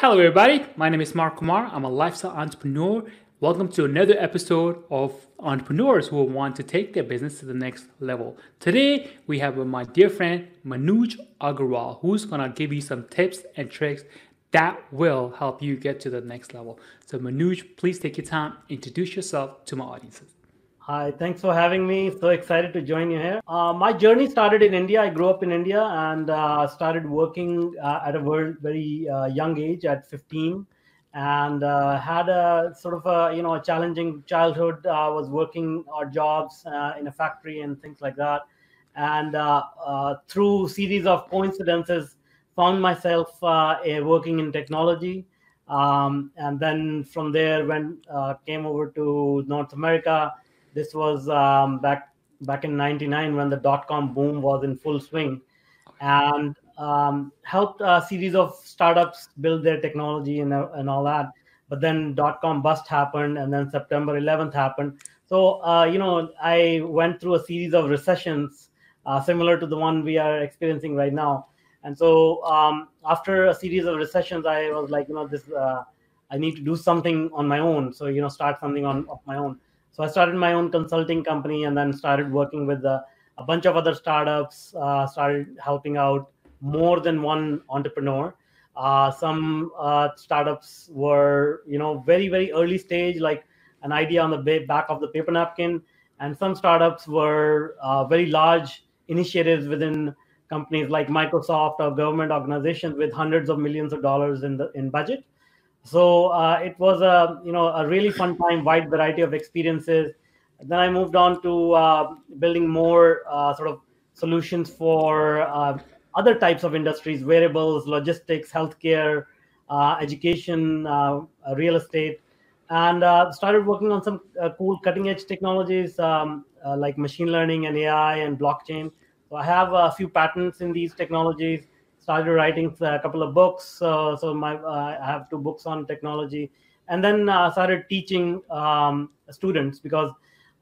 Hello, everybody. My name is Mark Kumar. I'm a lifestyle entrepreneur. Welcome to another episode of Entrepreneurs who want to take their business to the next level. Today, we have my dear friend Manoj Agarwal, who's going to give you some tips and tricks that will help you get to the next level. So, Manoj, please take your time, introduce yourself to my audiences. Hi, thanks for having me. So excited to join you here. Uh, my journey started in India. I grew up in India and uh, started working uh, at a very, uh, young age at 15 and uh, had a sort of a you know a challenging childhood. I was working odd jobs uh, in a factory and things like that. And through series of coincidences, found myself working in technology. Um, and then from there, when came over to North America, this was um, back back in '99 when the dot com boom was in full swing, and um, helped a series of startups build their technology and, and all that. But then dot com bust happened, and then September 11th happened. So uh, you know, I went through a series of recessions uh, similar to the one we are experiencing right now. And so um, after a series of recessions, I was like, you know, this uh, I need to do something on my own. So you know, start something on of my own. So I started my own consulting company and then started working with a, a bunch of other startups. Uh, started helping out more than one entrepreneur. Uh, some uh, startups were, you know, very very early stage, like an idea on the back of the paper napkin, and some startups were uh, very large initiatives within companies like Microsoft or government organizations with hundreds of millions of dollars in the in budget so uh, it was a you know a really fun time wide variety of experiences. Then i moved on to uh, building more uh, sort of solutions for uh, other types of industries wearables logistics healthcare uh, education uh, real estate. And started working on some cool cutting edge technologies um, like machine learning and ai and blockchain. So i have a few patents in these technologies started writing a couple of books. Uh, so my uh, I have two books on technology, and then uh, started teaching um, students because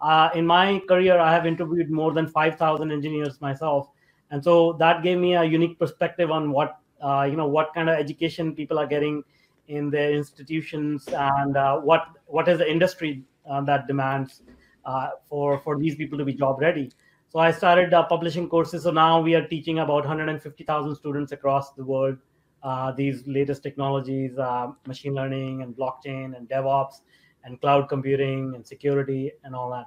uh, in my career I have interviewed more than five thousand engineers myself, and so that gave me a unique perspective on what uh, you know what kind of education people are getting in their institutions and uh, what what is the industry that demands for for these people to be job ready. So I started uh, publishing courses. So now we are teaching about 150,000 students across the world uh, these latest technologies, uh, machine learning and blockchain and DevOps and cloud computing and security and all that.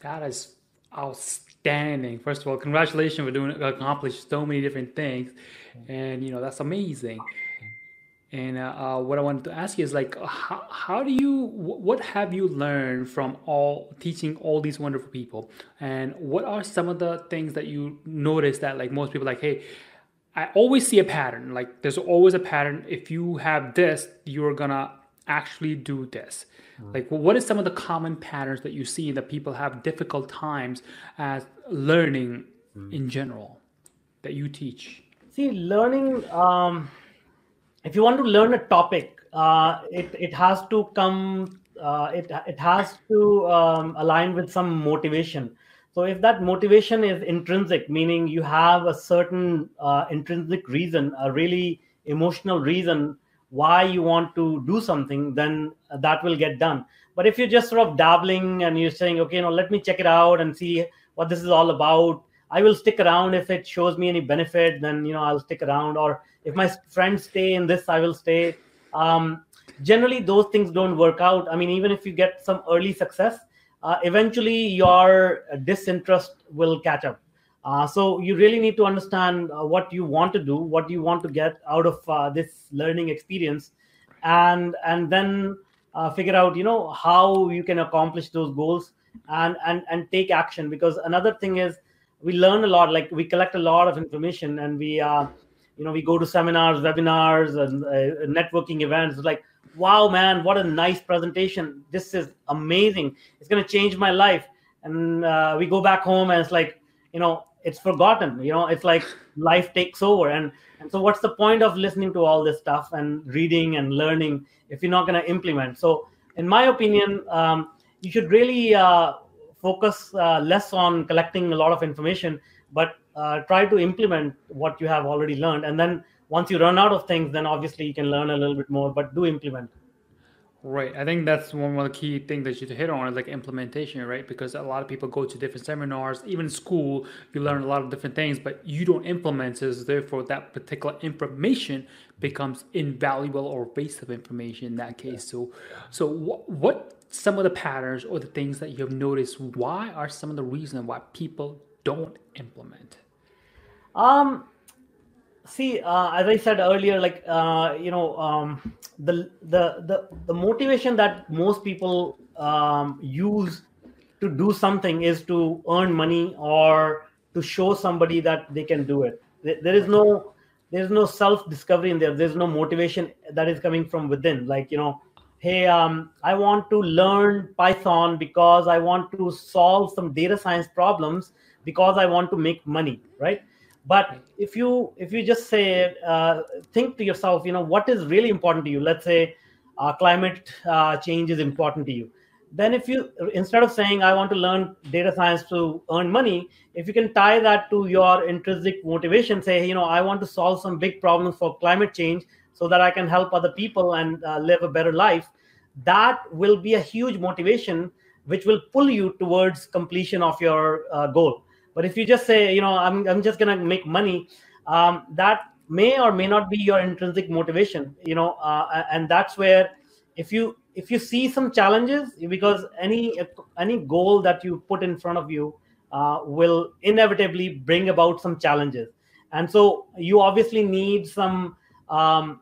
That is outstanding. First of all, congratulations for doing accomplished so many different things, and you know that's amazing. And uh, uh, what I wanted to ask you is like, how, how do you, what have you learned from all teaching all these wonderful people? And what are some of the things that you notice that like most people like, hey, I always see a pattern. Like there's always a pattern. If you have this, you're gonna actually do this. Mm-hmm. Like, what is some of the common patterns that you see that people have difficult times as learning mm-hmm. in general that you teach? See, learning. Um if you want to learn a topic, uh, it it has to come. Uh, it it has to um, align with some motivation. So if that motivation is intrinsic, meaning you have a certain uh, intrinsic reason, a really emotional reason why you want to do something, then that will get done. But if you're just sort of dabbling and you're saying, okay, you know, let me check it out and see what this is all about, I will stick around if it shows me any benefit. Then you know I'll stick around, or if my friends stay in this, I will stay. Um, generally, those things don't work out. I mean, even if you get some early success, uh, eventually your disinterest will catch up. Uh, so you really need to understand uh, what you want to do, what you want to get out of uh, this learning experience, and and then uh, figure out you know how you can accomplish those goals and and and take action. Because another thing is we learn a lot like we collect a lot of information and we uh, you know we go to seminars webinars and uh, networking events. Like wow man what a nice presentation. This is amazing. It's going to change my life. And uh, we go back home and it's like you know it's forgotten. You know it's like life takes over. And and so what's the point of listening to all this stuff and reading and learning if you're not going to implement? So in my opinion um, you should really uh, focus uh, less on collecting a lot of information but uh, try to implement what you have already learned and then once you run out of things then obviously you can learn a little bit more but do implement Right. I think that's one of the key things that you hit on is like implementation, right? Because a lot of people go to different seminars, even school, you learn a lot of different things, but you don't implement it. So therefore, that particular information becomes invaluable or waste of information in that case. So, so what, what some of the patterns or the things that you have noticed? Why are some of the reasons why people don't implement? Um, see uh, as i said earlier like uh, you know um, the, the the the motivation that most people um, use to do something is to earn money or to show somebody that they can do it there, is no there's no self discovery in there there's no motivation that is coming from within like you know hey um, i want to learn python because i want to solve some data science problems because i want to make money right? But if you if you just say uh, think to yourself you know what is really important to you? Let's say uh, climate uh, change is important to you. Then if you instead of saying i want to learn data science to earn money if you can tie that to your intrinsic motivation say you know i want to solve some big problems for climate change so that i can help other people and uh, live a better life that will be a huge motivation which will pull you towards completion of your uh, goal. But if you just say, you know, I'm, I'm just going to make money, um, that may or may not be your intrinsic motivation, you know, uh, and that's where if you if you see some challenges because any any goal that you put in front of you uh, will inevitably bring about some challenges. And so you obviously need some um,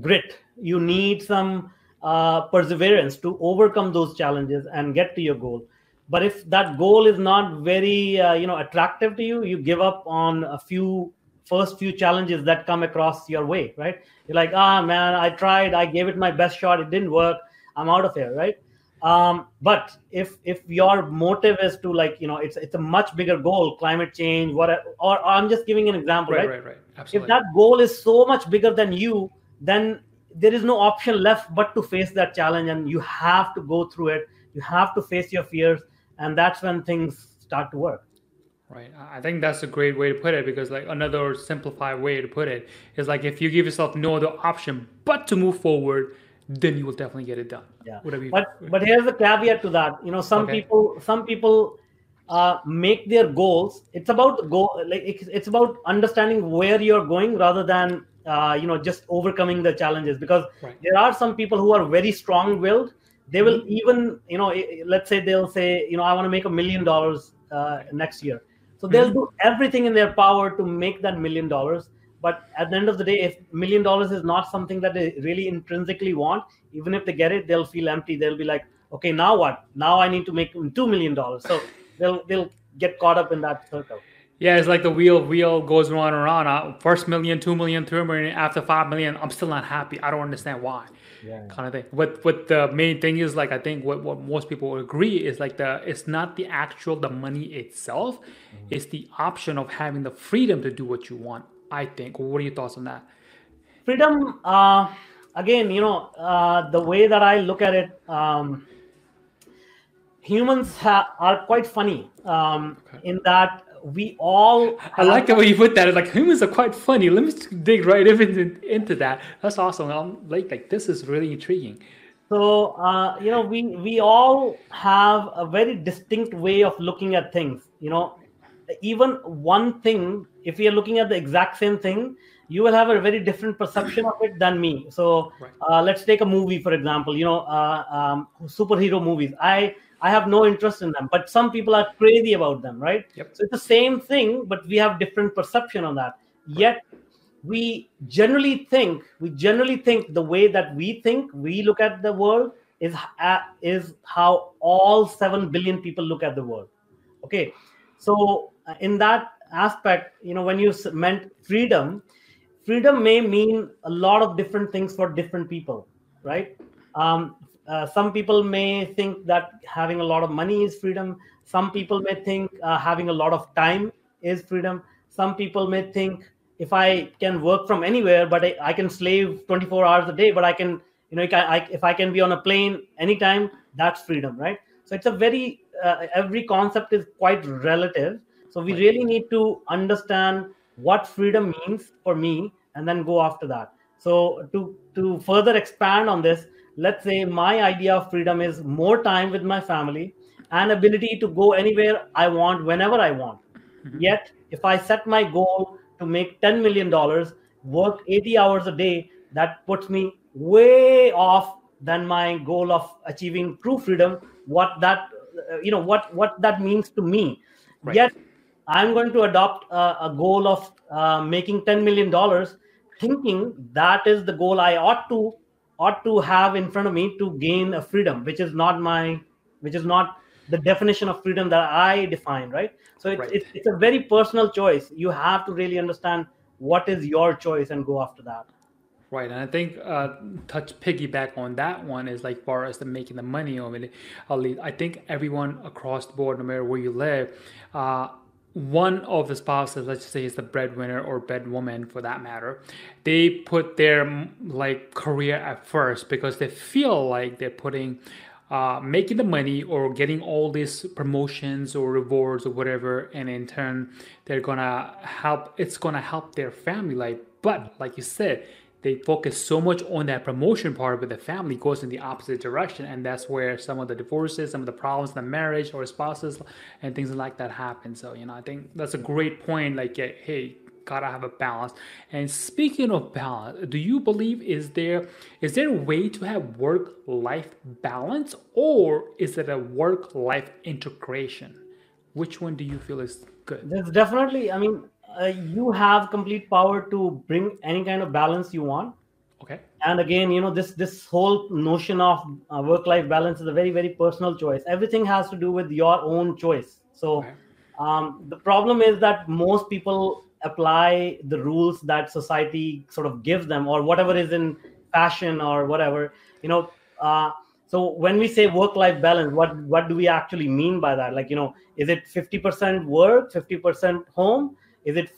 grit. You need some uh, perseverance to overcome those challenges and get to your goal. But if that goal is not very uh, you know attractive to you you give up on a few first few challenges that come across your way right? You're like ah man i tried. I gave it my best shot. It didn't work. I'm out of here right? Um, but if if your motive is to like you know it's it's a much bigger goal climate change what or, or i'm just giving an example right right, right, right. Absolutely. if that goal is so much bigger than you then there is no option left but to face that challenge and you have to go through it. You have to face your fears and that's when things start to work. Right. I think that's a great way to put it because like another simplified way to put it is like if you give yourself no other option but to move forward then you will definitely get it done. Yeah. Whatever you, but but here's the caveat to that. You know some Okay. people some people uh, make their goals. It's about go like it's, it's about understanding where you're going rather than uh, you know just overcoming the challenges because Right. there are some people who are very strong willed they will even you know let's say they'll say you know i want to make a million dollars uh, next year. So they'll do everything in their power to make that million dollars. But at the end of the day if million dollars is not something that they really intrinsically want even if they get it they'll feel empty. They'll be like okay now what? Now i need to make two million dollars. So they'll they'll get caught up in that circle yeah it's like the wheel wheel goes round and around uh, first million two million three million after five million i'm still not happy i don't understand why yeah kind of thing. What what the main thing is like I think what, what most people agree is like the it's not the actual the money itself, it's the option of having the freedom to do what you want. I think. What are your thoughts on that? freedom uh, again you know uh, the way that i look at it um, humans ha- are quite funny um, Okay. in that we all I like the way you put that. It's like humans are quite funny. Let me dig right into, into that. That's awesome. I'm like like this is really intriguing. so uh, you know we we all have a very distinct way of looking at things you know even one thing if we are looking at the exact same thing you will have a very different perception of it than me so Right. uh, let's take a movie for example you know uh, um, superhero movies i i have no interest in them but some people are crazy about them right? Yep. so it's the same thing but we have different perception on that. Yet we generally think we generally think the way that we think we look at the world is uh, is how all 7 billion people look at the world. Okay? So uh, in that aspect you know when you meant freedom freedom may mean a lot of different things for different people right? Um, uh, some people may think that having a lot of money is freedom. Some people may think uh, having a lot of time is freedom. Some people may think if i can work from anywhere but i, I can slave 24 hours a day but i can you know I, I, if i can be on a plane anytime that's freedom right? So it's a very uh, every concept is quite relative. So we really need to understand what freedom means for me and then go after that. So to to further expand on this let's say my idea of freedom is more time with my family and ability to go anywhere i want whenever i want mm-hmm. yet if i set my goal to make 10 million dollars work 80 hours a day that puts me way off than my goal of achieving true freedom what that uh, you know what what that means to me right. yet i'm going to adopt a, a goal of uh, making 10 million dollars thinking that is the goal i ought to ought to have in front of me to gain a freedom which is not my which is not the definition of freedom that i define right so it's, right. it's, it's a very personal choice you have to really understand what is your choice and go after that Right, and I think uh, touch piggyback on that one is like far as the making the money of it. I think everyone across the board, no matter where you live, uh, one of the spouses, let's say is the breadwinner or breadwoman for that matter, they put their like career at first because they feel like they're putting uh, making the money or getting all these promotions or rewards or whatever, and in turn they're gonna help. It's gonna help their family life. But like you said, they focus so much on that promotion part, but the family goes in the opposite direction, and that's where some of the divorces, some of the problems in the marriage or spouses, and things like that happen. So you know, I think that's a great point. Like, hey, gotta have a balance. And speaking of balance, do you believe is there is there a way to have work life balance, or is it a work life integration? Which one do you feel is good? There's definitely, I mean, uh, you have complete power to bring any kind of balance you want. Okay. And again you know this this whole notion of uh, work life balance is a very very personal choice. Everything has to do with your own choice. So okay. um, the problem is that most people apply the rules that society sort of gives them or whatever is in fashion or whatever you know uh, so when we say work life balance what what do we actually mean by that? Like you know is it 50% work 50% home is it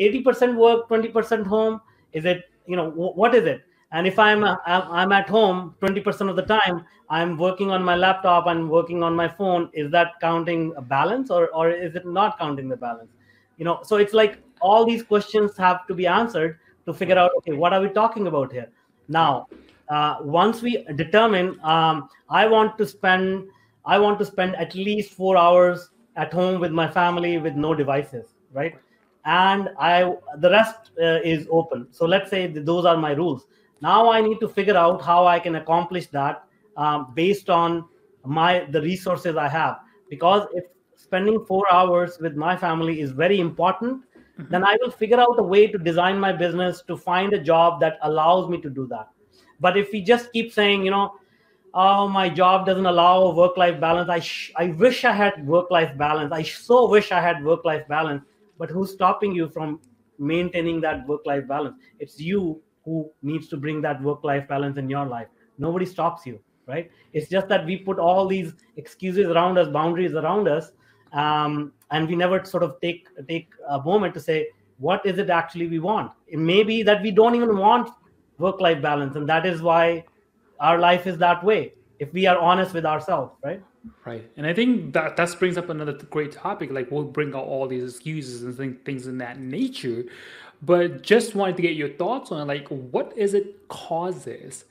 80% work 20% home? Is it you know what is it? And if i'm i'm at home 20% of the time i'm working on my laptop and working on my phone is that counting a balance or or is it not counting the balance? You know so it's like all these questions have to be answered to figure out okay what are we talking about here? Now uh, once we determine um, i want to spend i want to spend at least four hours at home with my family with no devices right? And i the rest uh, is open. So let's say those are my rules. Now i need to figure out how i can accomplish that um, based on my the resources i have. Because if spending four hours with my family is very important mm-hmm. then i will figure out a way to design my business to find a job that allows me to do that. But if we just keep saying you know oh my job doesn't allow work life balance i sh- i wish i had work life balance. I so wish i had work life balance but who's stopping you from maintaining that work life balance? It's you who needs to bring that work life balance in your life. Nobody stops you right? It's just that we put all these excuses around us boundaries around us um, and we never sort of take take a moment to say what is it actually we want? It may be that we don't even want work life balance and that is why our life is that way if we are honest with ourselves right Right. And I think that that brings up another great topic. Like we'll bring out all these excuses and things in that nature. But just wanted to get your thoughts on like what is it causes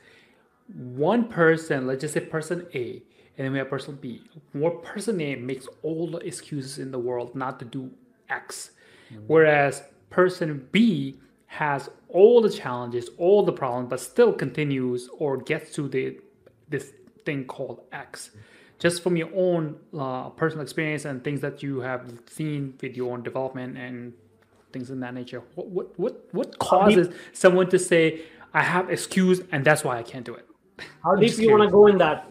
one person, let's just say person A, and then we have person B. What person A makes all the excuses in the world not to do X. Mm-hmm. Whereas person B has all the challenges, all the problems, but still continues or gets to the this thing called X. Mm-hmm just from your own uh, personal experience and things that you have seen with your own development and things in that nature what what what, what causes someone to say i have excuse and that's why i can't do it how deep do you want to go in that?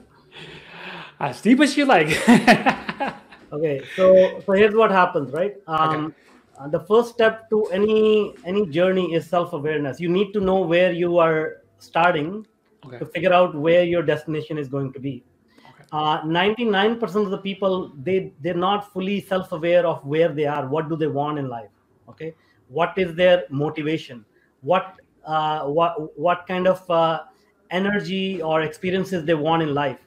As deep as you like. Okay so so here's what happens right? Um, okay. uh, the first step to any any journey is self-awareness. You need to know where you are starting okay. to figure out where your destination is going to be uh, 99% of the people they they're not fully self-aware of where they are what do they want in life okay what is their motivation what uh, what what kind of uh, energy or experiences they want in life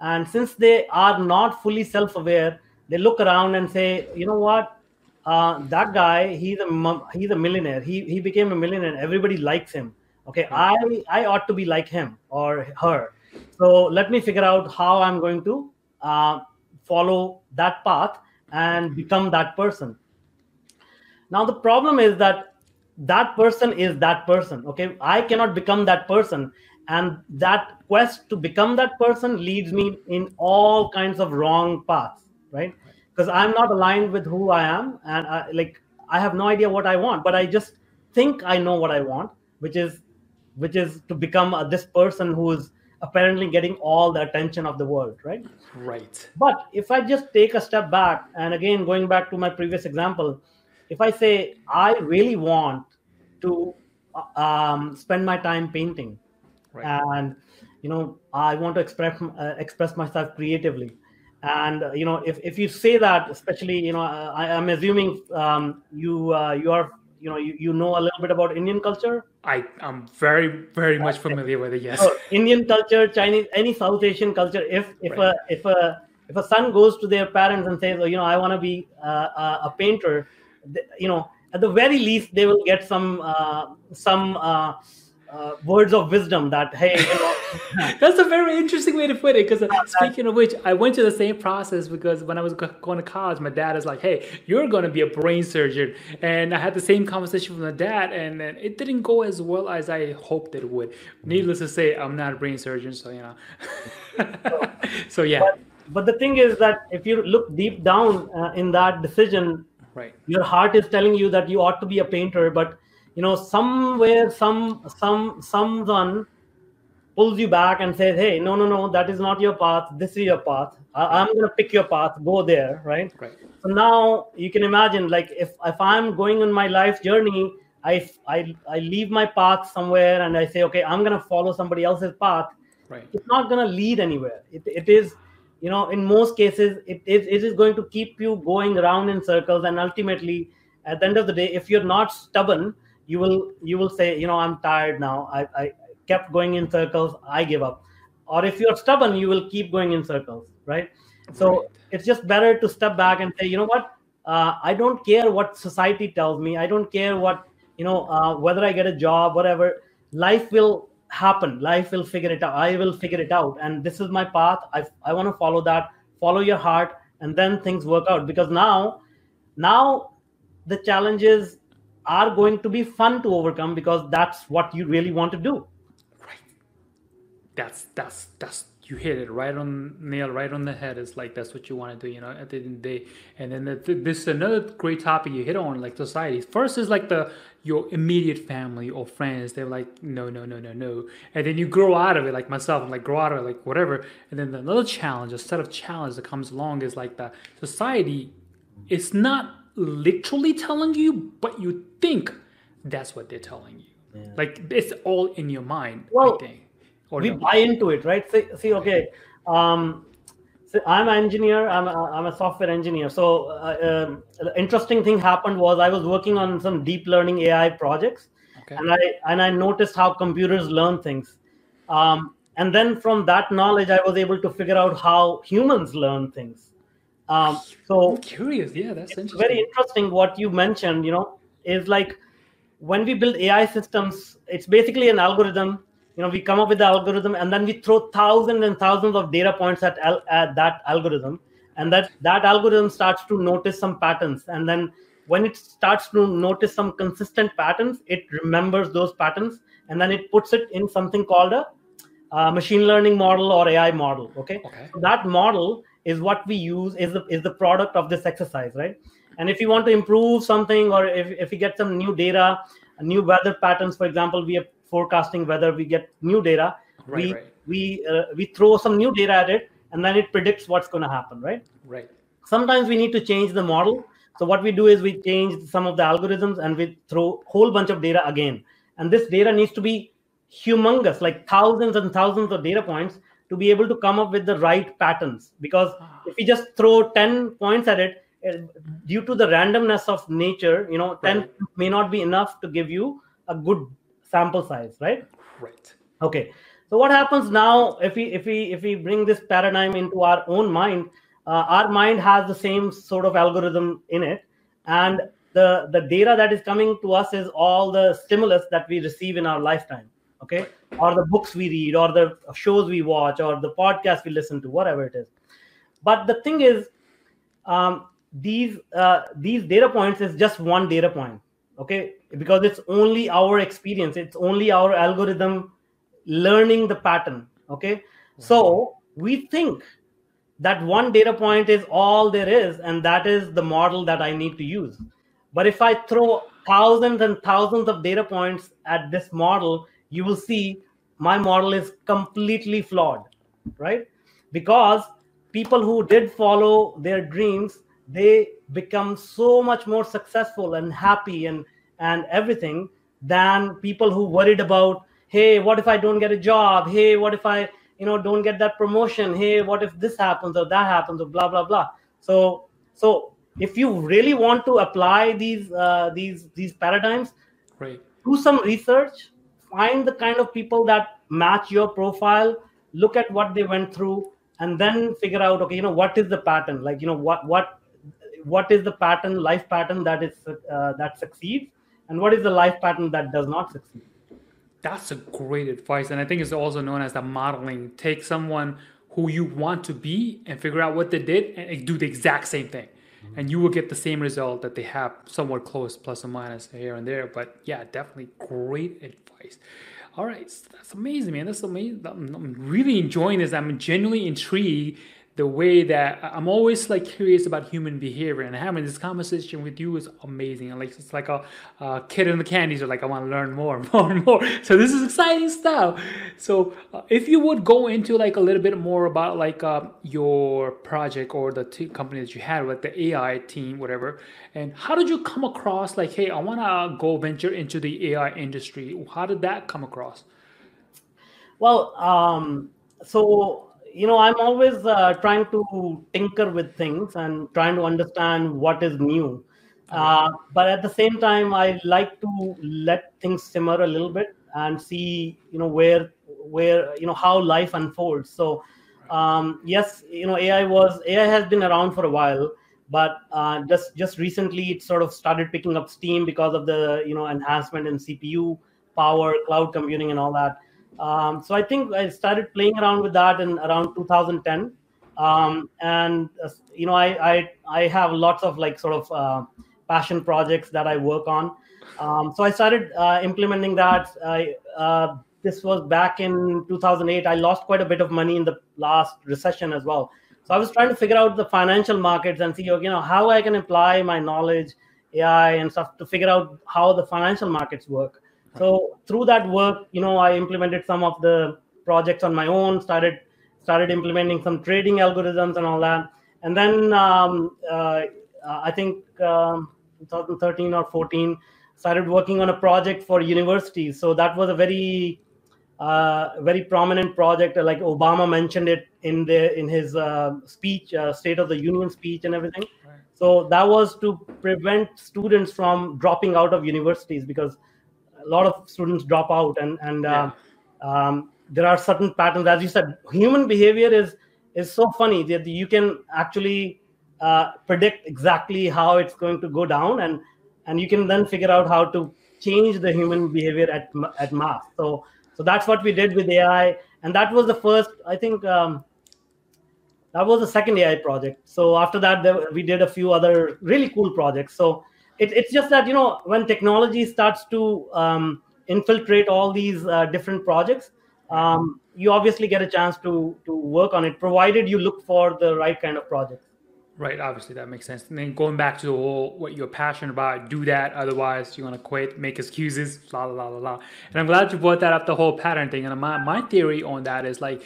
and since they are not fully self-aware they look around and say you know what uh, that guy, he's a he's a millionaire. He he became a millionaire. Everybody likes him. Okay, I I ought to be like him or her. So let me figure out how I'm going to uh, follow that path and become that person. Now the problem is that that person is that person. Okay, I cannot become that person, and that quest to become that person leads me in all kinds of wrong paths. Right because i'm not aligned with who i am and I, like i have no idea what i want but i just think i know what i want which is which is to become a, this person who is apparently getting all the attention of the world right? Right. But if i just take a step back and again going back to my previous example if i say i really want to uh, um, spend my time painting. Right. and you know i want to express uh, express myself creatively. And uh, you know if, if you say that especially you know I, am assuming um, you uh, you are you know you, you know a little bit about indian culture i am very very much familiar with it yes so indian culture chinese any south asian culture if if right. a if a if a son goes to their parents and says oh, you know i want to be uh, a painter you know at the very least they will get some uh, some uh, uh, words of wisdom that hey you know, that's a very interesting way to put it because uh, speaking of which i went to the same process because when i was going to college my dad is like hey you're going to be a brain surgeon. And i had the same conversation with my dad and, and it didn't go as well as i hoped it would. Needless to say i'm not a brain surgeon so you know. So, so yeah. But, but, the thing is that if you look deep down uh, in that decision right. your heart is telling you that you ought to be a painter but you know somewhere some some someone pulls you back and says hey no no no that is not your path. This is your path. I, am going to pick your path. Go there right? Right. So now you can imagine like if if i'm going on my life journey i i, I leave my path somewhere and i say okay i'm going to follow somebody else's path. Right. It's not going to lead anywhere. It, it is you know in most cases it is it is going to keep you going around in circles and ultimately at the end of the day if you're not stubborn you will you will say you know i'm tired now. I, I kept going in circles. I give up. Or if you're stubborn you will keep going in circles right? So right. it's just better to step back and say you know what? Uh, i don't care what society tells me. I don't care what you know uh, whether i get a job whatever. Life will happen. Life will figure it out. I will figure it out. And this is my path. I, I want to follow that. Follow your heart. And then things work out. Because now now the challenges are going to be fun to overcome because that's what you really want to do. Right. That's that's that's you hit it right on nail right on the head. It's like that's what you want to do you know at the end of the day. And then the, this is another great topic you hit on like society. First is like the your immediate family or friends. They're like no no no no no. And then you grow out of it like myself i'm like grow out of it like whatever. And then another challenge a set of challenge that comes along is like the society it's not literally telling you, but you think that's what they're telling you. Yeah. Like it's all in your mind. Well, think. Or we no. buy into it, right? See, see okay. Um, so I'm an engineer. I'm a, I'm a software engineer. So uh, um, the interesting thing happened was I was working on some deep learning AI projects, okay. and I and I noticed how computers learn things. Um, and then from that knowledge, I was able to figure out how humans learn things. Um, so I'm curious, yeah, that's interesting. Very interesting what you mentioned. You know, is like when we build AI systems, it's basically an algorithm. You know, we come up with the algorithm and then we throw thousands and thousands of data points at, at that algorithm, and that that algorithm starts to notice some patterns, and then when it starts to notice some consistent patterns, it remembers those patterns, and then it puts it in something called a uh, machine learning model or AI model. Okay, okay. So that model is what we use is the is the product of this exercise right? And if you want to improve something or if, if we get some new data new weather patterns for example we are forecasting weather we get new data right, we right. we uh, we throw some new data at it and then it predicts what's going to happen right? Right. Sometimes we need to change the model. So what we do is we change some of the algorithms and we throw a whole bunch of data again. And this data needs to be humongous like thousands and thousands of data points to be able to come up with the right patterns. Because ah. if you just throw 10 points at it eh, due to the randomness of nature you know 10 right. may not be enough to give you a good sample size right? Right. Okay. So what happens now if we if we if we bring this paradigm into our own mind uh, our mind has the same sort of algorithm in it. And the the data that is coming to us is all the stimulus that we receive in our lifetime okay? Or the books we read or the shows we watch or the podcast we listen to whatever it is. But the thing is um, these uh, these data points is just one data point okay? Because it's only our experience it's only our algorithm learning the pattern okay? So we think that one data point is all there is and that is the model that i need to use. But if i throw thousands and thousands of data points at this model you will see my model is completely flawed right? Because people who did follow their dreams they become so much more successful and happy and and everything than people who worried about hey what if i don't get a job? Hey what if i you know don't get that promotion? Hey what if this happens or that happens or blah blah blah. So so if you really want to apply these uh, these these paradigms right. do some research find the kind of people that match your profile look at what they went through and then figure out okay you know what is the pattern? Like you know what what what is the pattern life pattern that is uh, that succeeds and what is the life pattern that does not succeed? That's a great advice and i think it's also known as the modeling. Take someone who you want to be and figure out what they did and do the exact same thing. Mm-hmm. and you will get the same result that they have somewhat close plus or minus here and there but yeah definitely great advice all right that's amazing man. That's amazing i'm really enjoying this. I'm genuinely intrigued the way that I'm always like curious about human behavior and having this conversation with you is amazing. And like it's like a, a kid in the candy store. Like I want to learn more, more, and more. So this is exciting stuff. So uh, if you would go into like a little bit more about like uh, your project or the t- company that you had with the AI team, whatever, and how did you come across like, hey, I want to go venture into the AI industry? How did that come across? Well, um, so you know i'm always uh, trying to tinker with things and trying to understand what is new. Uh, but at the same time i like to let things simmer a little bit and see you know where where you know how life unfolds. So um, yes you know ai was ai has been around for a while but uh, just just recently it sort of started picking up steam because of the you know enhancement in cpu power cloud computing and all that um, so I think I started playing around with that in around 2010. Um, and uh, you know, I, I I have lots of like sort of uh, passion projects that I work on. Um, so I started uh, implementing that. I, uh, this was back in 2008. I lost quite a bit of money in the last recession as well. So I was trying to figure out the financial markets and see, you know, how I can apply my knowledge, AI and stuff to figure out how the financial markets work. So through that work, you know, I implemented some of the projects on my own. Started started implementing some trading algorithms and all that. And then um, uh, I think um, 2013 or 14 started working on a project for universities. So that was a very uh, very prominent project. Like Obama mentioned it in the in his uh, speech, uh, State of the Union speech, and everything. Right. So that was to prevent students from dropping out of universities because a lot of students drop out and and uh, um, there are certain patterns. As you said human behavior is is so funny that you can actually uh, predict exactly how it's going to go down and and you can then figure out how to change the human behavior at at mass. So so that's what we did with ai and that was the first i think um, that was the second ai project. So after that there, we did a few other really cool projects. So it, it's just that you know when technology starts to um, infiltrate all these uh, different projects um, you obviously get a chance to to work on it provided you look for the right kind of project right obviously that makes sense. And then going back to the whole what you're passionate about do that otherwise you're going to quit make excuses la la la la. And i'm glad you brought that up the whole pattern thing. And my, my theory on that is like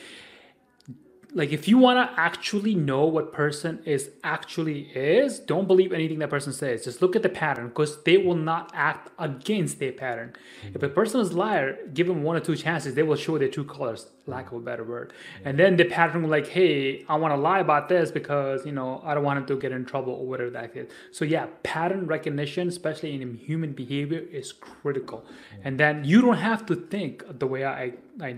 like if you want to actually know what person is actually is don't believe anything that person says. Just look at the pattern because they will not act against their pattern. Mm-hmm. if a person is liar give them one or two chances they will show their true colors lack of a better word. And then the pattern will like hey i want to lie about this because you know i don't want to get in trouble or whatever that is. So yeah pattern recognition especially in human behavior is critical. And then you don't have to think the way i i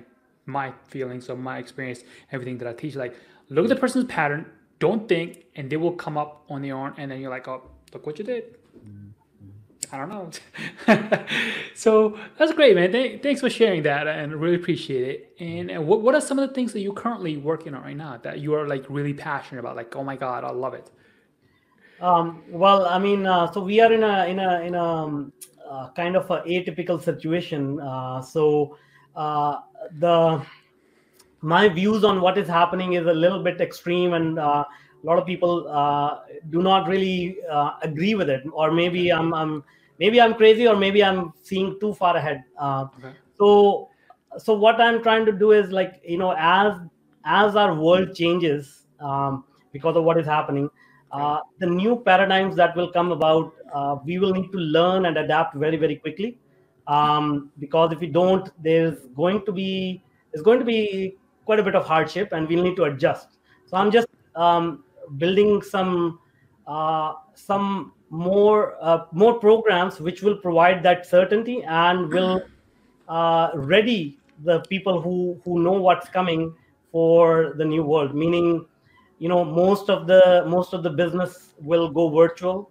my feelings or my experience, everything that I teach. Like, look at the person's pattern, don't think, and they will come up on their own. And then you're like, oh, look what you did. I don't know. so that's great, man. Th- thanks for sharing that, and really appreciate it. And, and what, what are some of the things that you're currently working on right now that you are like really passionate about? Like, oh my god, I love it. Um, well, I mean, uh, so we are in a in a in a um, uh, kind of a atypical situation. Uh, so uh, the my views on what is happening is a little bit extreme, and uh, a lot of people uh, do not really agree with it. Or maybe I'm, I'm maybe I'm crazy, or maybe I'm seeing too far ahead. Okay. So so what I'm trying to do is like you know as as our world changes um, because of what is happening uh, the new paradigms that will come about, uh, we will need to learn and adapt very, very quickly. Um, because if we don't, there's going to be there's going to be quite a bit of hardship, and we'll need to adjust. So I'm just um, building some uh, some more uh, more programs which will provide that certainty and will uh, ready the people who who know what's coming for the new world. Meaning you know most of the most of the business will go virtual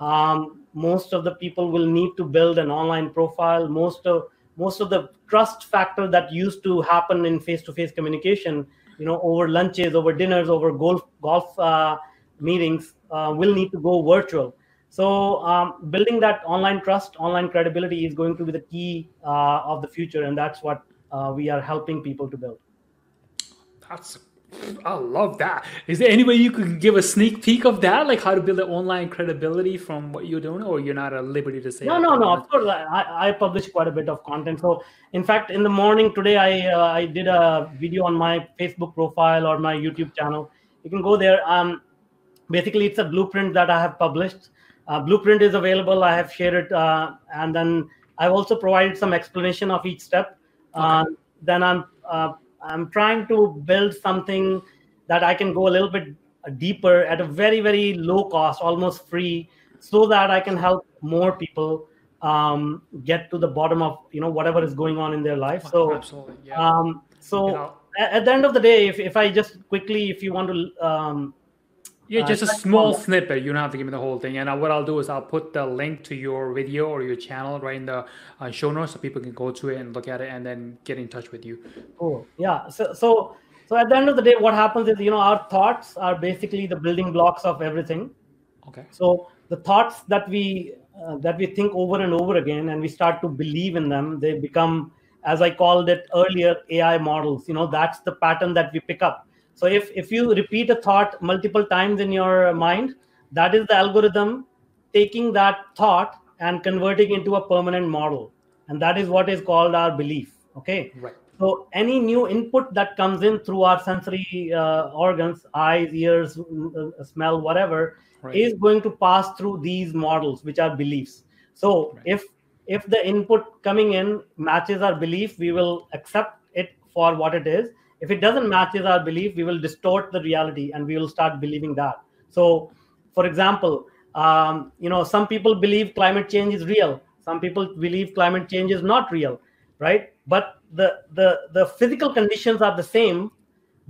um, most of the people will need to build an online profile. Most of most of the trust factor that used to happen in face-to-face communication you know over lunches over dinners over golf golf uh, meetings uh, will need to go virtual. So um, building that online trust online credibility is going to be the key uh, of the future and that's what uh, we are helping people to build. That's I love that. Is there any way you could give a sneak peek of that, like how to build an online credibility from what you're doing, or you're not at liberty to say? No, no, no. Of course, I, I publish quite a bit of content. So, in fact, in the morning today, I uh, I did a video on my Facebook profile or my YouTube channel. You can go there. Um, basically, it's a blueprint that I have published. Uh, blueprint is available. I have shared it, uh, and then I've also provided some explanation of each step. Okay. Uh, then I'm uh, I'm trying to build something that I can go a little bit deeper at a very, very low cost, almost free, so that I can help more people um, get to the bottom of you know whatever is going on in their life. So, Absolutely, yeah. um, so you know, at, at, the end of the day, if, if I just quickly, if you want to um, yeah, just uh, a small snippet. You don't have to give me the whole thing. And uh, what I'll do is I'll put the link to your video or your channel right in the uh, show notes so people can go to it and look at it and then get in touch with you. Cool. Yeah. So, so, so at the end of the day, what happens is, you know, our thoughts are basically the building blocks of everything. Okay. So the thoughts that we uh, that we think over and over again, and we start to believe in them, they become, as I called it earlier, AI models. You know, that's the pattern that we pick up so if, if you repeat a thought multiple times in your mind, that is the algorithm taking that thought and converting into a permanent model. And that is what is called our belief. Okay. Right. So any new input that comes in through our sensory uh, organs, eyes, ears, uh, smell, whatever, right. is going to pass through these models, which are beliefs. So right. if if the input coming in matches our belief, we will accept it for what it is if it doesn't matches our belief we will distort the reality and we will start believing that. So for example um, you know some people believe climate change is real. Some people believe climate change is not real right? But the the the physical conditions are the same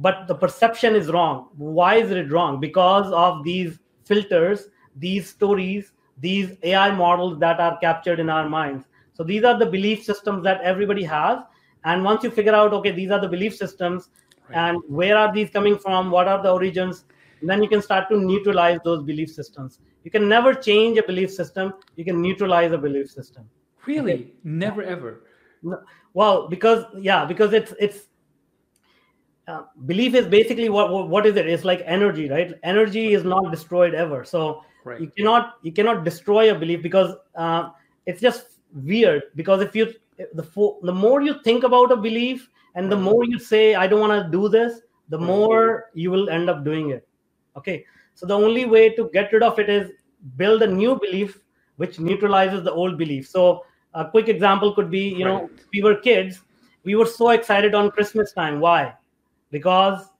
but the perception is wrong. Why is it wrong? Because of these filters these stories these ai models that are captured in our minds. So these are the belief systems that everybody has and once you figure out okay these are the belief systems right. and where are these coming from what are the origins then you can start to neutralize those belief systems. You can never change a belief system. You can neutralize a belief system. Really? Okay? never ever? No. well because yeah because it's it's uh, belief is basically what, what what is it? It's like energy right? Energy is not destroyed ever. So right. you cannot you cannot destroy a belief because uh, it's just weird. Because if you the fo- the more you think about a belief and the more you say i don't want to do this the more you will end up doing it. Okay? So the only way to get rid of it is build a new belief which neutralizes the old belief. So a quick example could be you know we were kids. We were so excited on christmas time. Why? Because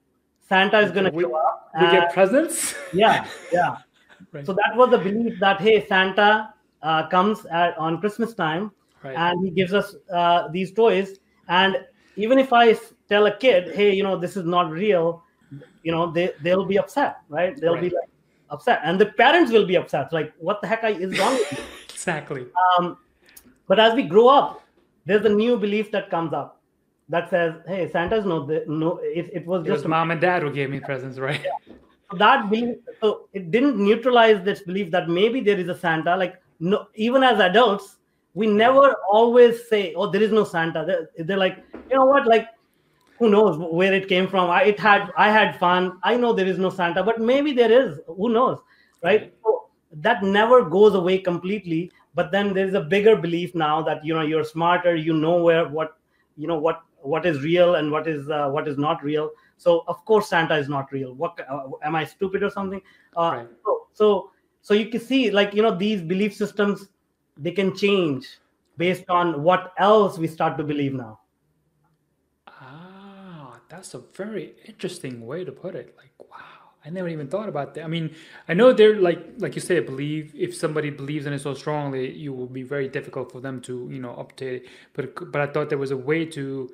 santa is going to show up we get presents? Yeah yeah. Right. so that was the belief that hey santa uh, comes at, on christmas time right. and he gives us uh, these toys and even if i tell a kid hey you know this is not real you know they, they'll be upset right they'll right. be like upset and the parents will be upset like what the heck is wrong with you? exactly um, but as we grow up there's a new belief that comes up that says hey santa's no no it, it was it just was mom and dad who gave me presents right yeah. so that belief so it didn't neutralize this belief that maybe there is a santa like no even as adults we never always say oh there is no santa. They're, they're like you know what? Like who knows where it came from? I, it had i had fun. I know there is no santa but maybe there is. Who knows? Right. So that never goes away completely but then there's a bigger belief now that you know you're smarter you know where what you know what what is real and what is uh, what is not real. So of course santa is not real. What uh, am i stupid or something? Uh, right. so, so so you can see like you know these belief systems they can change based on what else we start to believe now ah that's a very interesting way to put it like wow I never even thought about that. I mean, I know they're like like you say, believe if somebody believes in it so strongly, you will be very difficult for them to you know update it. But but I thought there was a way to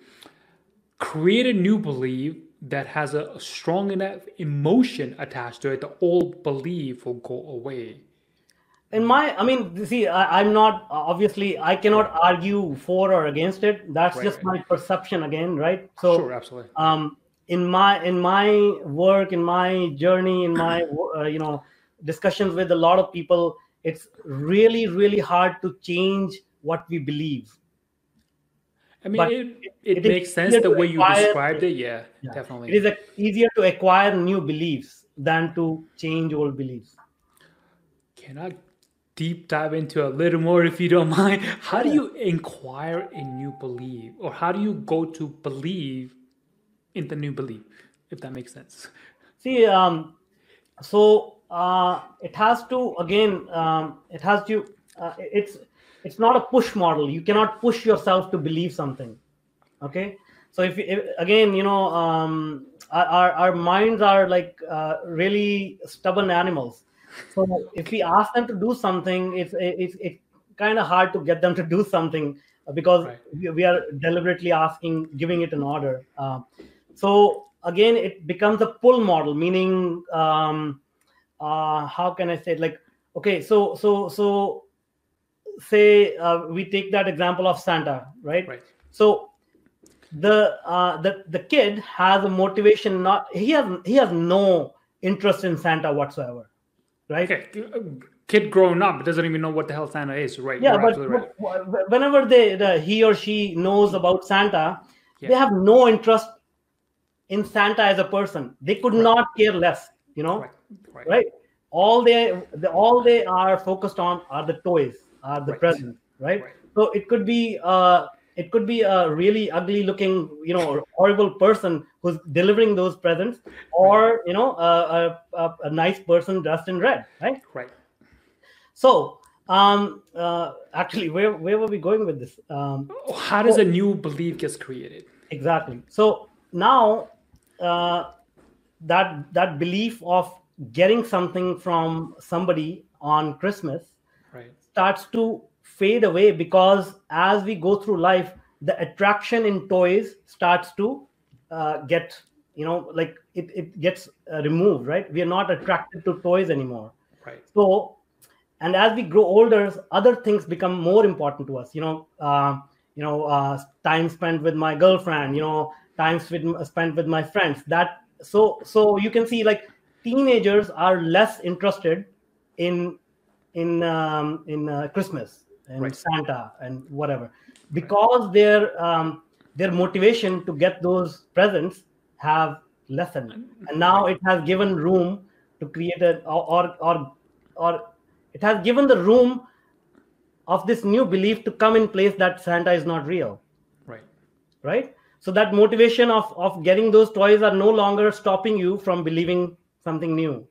create a new belief that has a strong enough emotion attached to it. The old belief will go away. In my, I mean, see, I, am not obviously I cannot argue for or against it. That's right, just right. my perception again, right? So, sure, absolutely. Um, in my in my work in my journey in my uh, you know discussions with a lot of people it's really really hard to change what we believe i mean it, it, it makes sense the way acquire, you described it yeah, yeah. definitely it is a, easier to acquire new beliefs than to change old beliefs can i deep dive into a little more if you don't mind how do you inquire a new belief or how do you go to believe in the new belief, if that makes sense. See, um, so uh, it has to again, um, it has to. Uh, it's it's not a push model. You cannot push yourself to believe something. Okay, so if, if again, you know, um, our our minds are like uh, really stubborn animals. So if we ask them to do something, it's it's it's kind of hard to get them to do something because right. we, we, are deliberately asking, giving it an order. Uh, so again, it becomes a pull model, meaning um, uh, how can I say it? Like, okay, so so so say uh, we take that example of Santa, right? Right. So the uh, the the kid has a motivation. Not he has he has no interest in Santa whatsoever, right? Okay. Kid growing up doesn't even know what the hell Santa is, right? Yeah, but, right. but, whenever they the, he or she knows about Santa, yeah. they have no interest in Santa as a person. They could right. not care less, you know, right? right. right? All they, the, all they are focused on are the toys, are the right. presents, right? So it could be, uh, it could be a really ugly looking, you know, horrible person who's delivering those presents, or you know, a, a, a nice person dressed in red, right? Right. So um uh actually where where were we going with this um how does a new belief get created exactly so now uh, that that belief of getting something from somebody on Christmas right. starts to fade away because as we go through life, the attraction in toys starts to uh, get you know like it, it gets uh, removed right? We are not attracted to toys anymore. Right. So and as we grow older other things become more important to us. You know uh, you know uh, time spent with my girlfriend you know time spent with my friends that so so you can see like teenagers are less interested in in um, in uh, christmas and right. santa and whatever. Because their um, their motivation to get those presents have lessened. And now it has given room to create a or or or it has given the room of this new belief to come in place that santa is not real. Right. Right? So that motivation of of getting those toys are no longer stopping you from believing something new.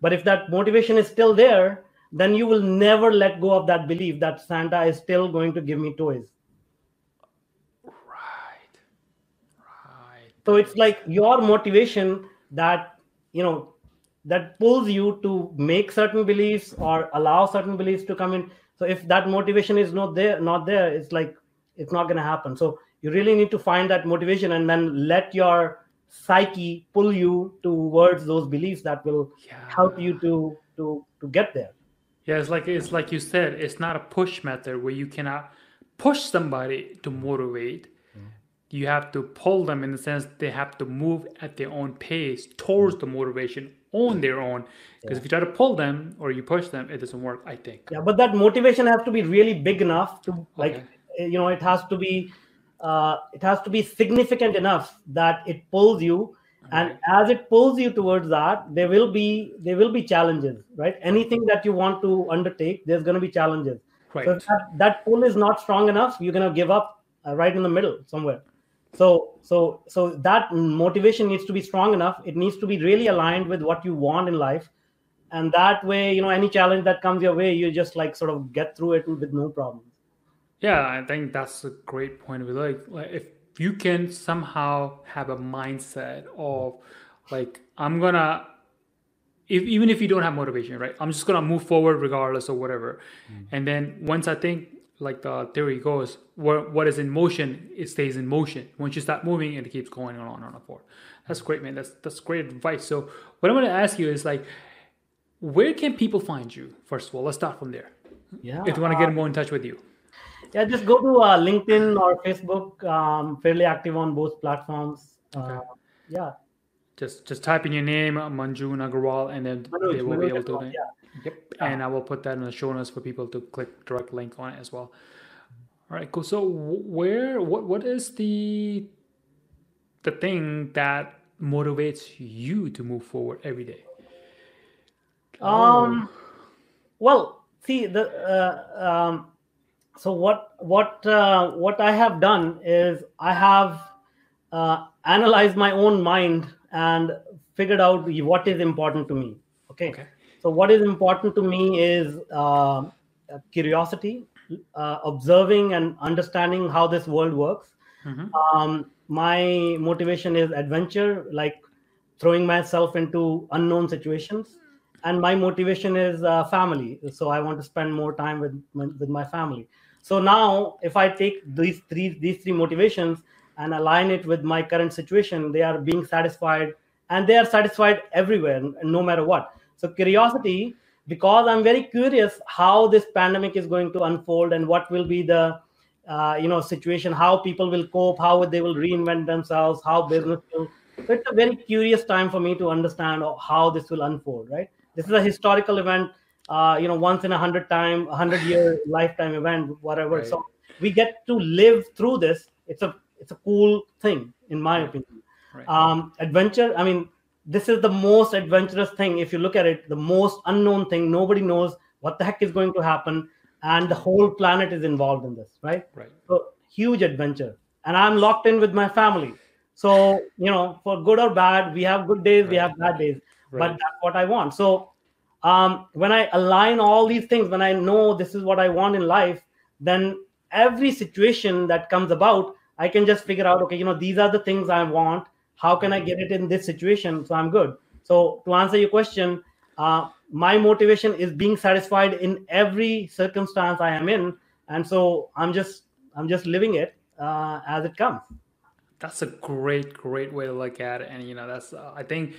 But if that motivation is still there then you will never let go of that belief that santa is still going to give me toys. Right. Right. So it's like your motivation that you know that pulls you to make certain beliefs or allow certain beliefs to come in. So if that motivation is not there not there it's like it's not going to happen. So you really need to find that motivation and then let your psyche pull you towards those beliefs that will Yeah. help you to to to get there Yeah, it's like it's like you said, it's not a push method where you cannot push somebody to motivate. You have to pull them in the sense they have to move at their own pace towards the motivation on their own. Because if you try to pull them or you push them, it doesn't work, I think. yeah but that motivation has to be really big enough to like Okay. eh, you know it has to be uh, it has to be significant enough that it pulls you and as it pulls you towards that there will be there will be challenges right? Anything that you want to undertake there's going to be challenges. Right. so that, that pull is not strong enough you're going to give up uh, right in the middle somewhere. So so so that motivation needs to be strong enough. It needs to be really aligned with what you want in life. And that way you know any challenge that comes your way you just like sort of get through it with no problem Yeah, I think that's a great point of. Like, like if you can somehow have a mindset of like I'm gonna if even if you don't have motivation, right? I'm just gonna move forward regardless of whatever. Mm. And then once I think like the theory goes, what what is in motion, it stays in motion. Once you start moving, it keeps going on and on and forth. That's great, man. That's that's great advice. So what I'm gonna ask you is like, where can people find you? First of all, let's start from there. yeah If you want to get uh, more in touch with you. Yeah just go to uh, linkedin or facebook um, fairly active on both platforms uh, yeah Just just type in your name, Manju Agarwal, and then Manoj, they will be able to. Yeah. Yep. And I will put that in the show notes for people to click direct link on it as well. All right, cool. So where what what is the the thing that motivates you to move forward every day? Um, well, see the uh, um, so what what uh, what I have done is I have uh, analyzed my own mind and figured out what is important to me. Okay. Okay. So what is important to me is uh, curiosity, uh, observing and understanding how this world works. Mhm. Um, my motivation is adventure, like throwing myself into unknown situations and my motivation is uh, family so i want to spend more time with my, with my family so now if i take these three these three motivations and align it with my current situation they are being satisfied and they are satisfied everywhere no matter what. So curiosity because i'm very curious how this pandemic is going to unfold and what will be the uh, you know situation how people will cope how they will reinvent themselves how business will so it's a very curious time for me to understand how this will unfold right? This is a historical event uh, you know once in a hundred time a hundred year lifetime event whatever. Right. so we get to live through this. It's a it's a cool thing in my opinion. Right. um, adventure i mean this is the most adventurous thing if you look at it the most unknown thing. Nobody knows what the heck is going to happen and the whole planet is involved in this right? Right. so huge adventure. And i'm locked in with my family. So you know for good or bad we have good days we have bad days Right. but that's what i want. So um, when i align all these things when i know this is what i want in life then every situation that comes about i can just figure out okay you know these are the things i want. How can i get it in this situation? So i'm good. So to answer your question uh, my motivation is being satisfied in every circumstance i am in. And so i'm just i'm just living it uh, as it comes. That's a great, great way to look at it. And, you know, that's, uh, I think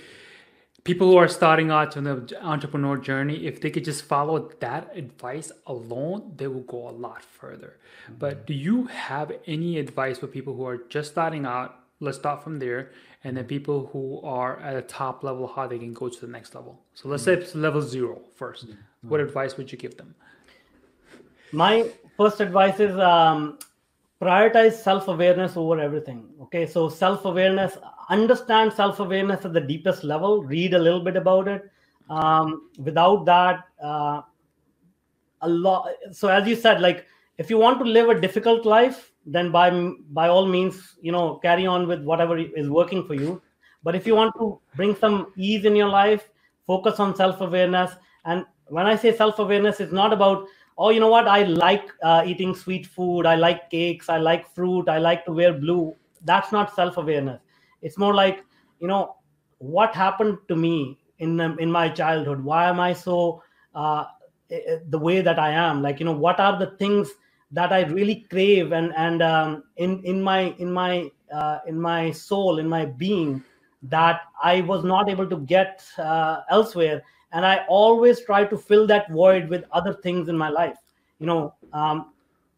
people who are starting out on the entrepreneur journey, if they could just follow that advice alone, they will go a lot further. But mm-hmm. do you have any advice for people who are just starting out? Let's start from there. And then people who are at a top level, how they can go to the next level. So let's say mm-hmm. it's level zero first. Mm-hmm. What advice would you give them? my first advice is um, prioritize self-awareness over everything okay so self-awareness understand self-awareness at the deepest level read a little bit about it. Um, without that uh, a lot so as you said like if you want to live a difficult life then by by all means you know carry on with whatever is working for you. But if you want to bring some ease in your life focus on self-awareness. And when i say self-awareness it's not about oh you know what? I like uh, eating sweet food. I like cakes. I like fruit. I like to wear blue. That's not self-awareness it's more like you know what happened to me in in my childhood why am i so uh, eh, eh, the way that i am like you know what are the things that i really crave and and um, in in my in my uh, in my soul in my being that I was not able to get uh, elsewhere. And I always try to fill that void with other things in my life. You know, um,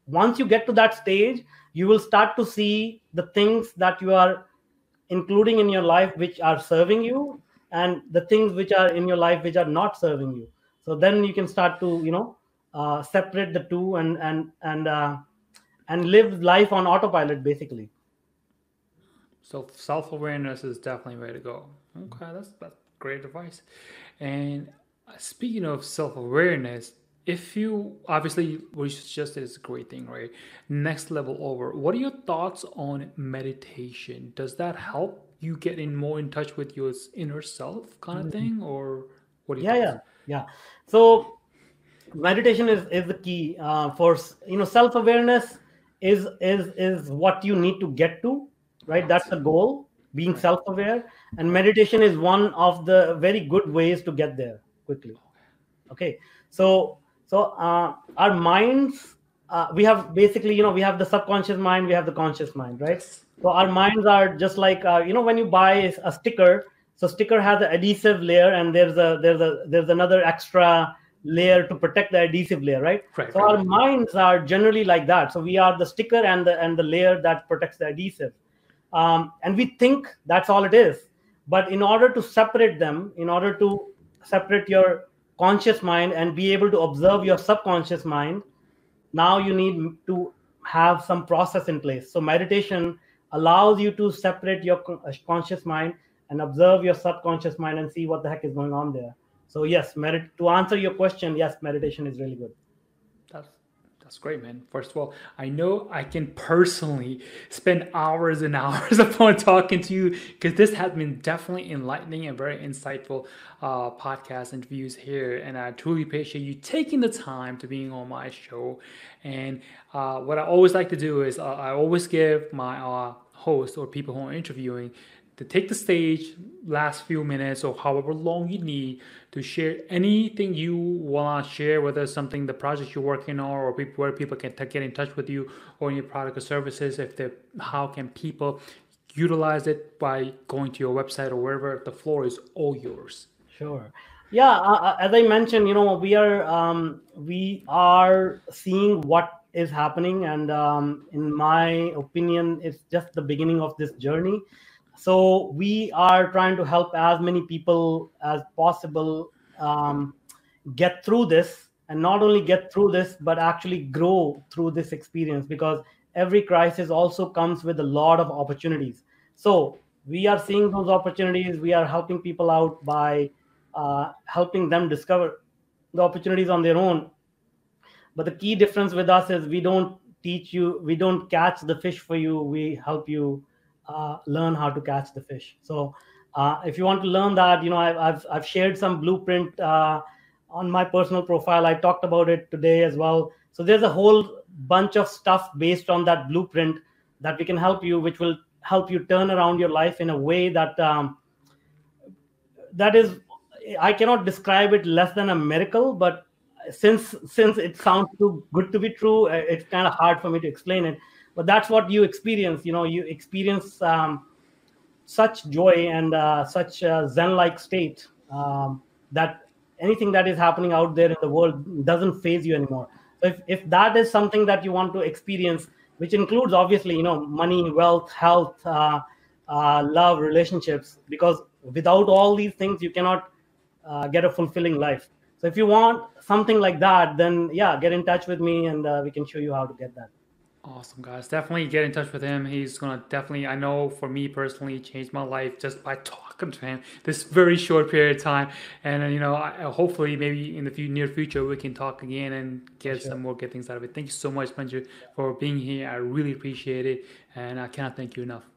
once you get to that stage, you will start to see the things that you are including in your life which are serving you and the things which are in your life which are not serving you. So then you can start to you know uh, separate the two and and and uh, and live life on autopilot basically. So self-awareness is definitely way to go. Okay that's that's great advice. And speaking of self-awareness if you obviously what you suggested is a great thing right? Next level over. What are your thoughts on meditation? Does that help you get in more in touch with your inner self kind of mm-hmm. thing or what do you yeah yeah yeah. So meditation is is the key uh, for you know self awareness is is is what you need to get to right? That's the goal being self aware and meditation is one of the very good ways to get there quickly. Okay. So so uh, our minds uh, we have basically you know we have the subconscious mind we have the conscious mind right? So our minds are just like uh, you know when you buy a sticker so sticker has an adhesive layer and there's a there's a there's another extra layer to protect the adhesive layer right, right so right. our minds are generally like that. So we are the sticker and the and the layer that protects the adhesive. Um, and we think that's all it is. But in order to separate them in order to separate your conscious mind and be able to observe your subconscious mind now you need to have some process in place so meditation allows you to separate your uh, conscious mind and observe your subconscious mind and see what the heck is going on there so yes, merit to answer your question, yes, meditation is really good. That's great, man. First of all, I know I can personally spend hours and hours upon talking to you because this has been definitely enlightening and very insightful uh, podcast interviews here, and I truly appreciate you taking the time to being on my show. And uh, what I always like to do is uh, I always give my uh, host or people who are interviewing to take the stage last few minutes or however long you need to share anything you want to share whether it's something the project you're working on or people, where people can t- get in touch with you or your product or services if they how can people utilize it by going to your website or wherever the floor is all yours. Sure. Yeah uh, uh, as i mentioned you know we are um, we are seeing what is happening and um, in my opinion it's just the beginning of this journey so we are trying to help as many people as possible um, get through this and not only get through this but actually grow through this experience because every crisis also comes with a lot of opportunities. So we are seeing those opportunities. We are helping people out by uh, helping them discover the opportunities on their own. But the key difference with us is we don't teach you we don't catch the fish for you. We help you uh, learn how to catch the fish. So uh, if you want to learn that, you know, I've, I've, I've shared some blueprint uh, on my personal profile. I talked about it today as well. So there's a whole bunch of stuff based on that blueprint that we can help you, which will help you turn around your life in a way that um, that is I cannot describe it less than a miracle, but since since it sounds too good to be true, it's kind of hard for me to explain it but that's what you experience you know you experience um, such joy and uh, such a zen-like state um, that anything that is happening out there in the world doesn't phase you anymore. So if, if that is something that you want to experience which includes obviously you know money wealth health uh, uh, love relationships because without all these things you cannot uh, get a fulfilling life. So if you want something like that then yeah get in touch with me and uh, we can show you how to get that Awesome, guys. Definitely get in touch with him. He's going to definitely, I know for me personally, change my life just by talking to him this very short period of time. And, uh, you know, I, hopefully maybe in the few, near future, we can talk again and get sure. some more good things out of it. Thank you so much, Benji, for being here. I really appreciate it. And I cannot thank you enough.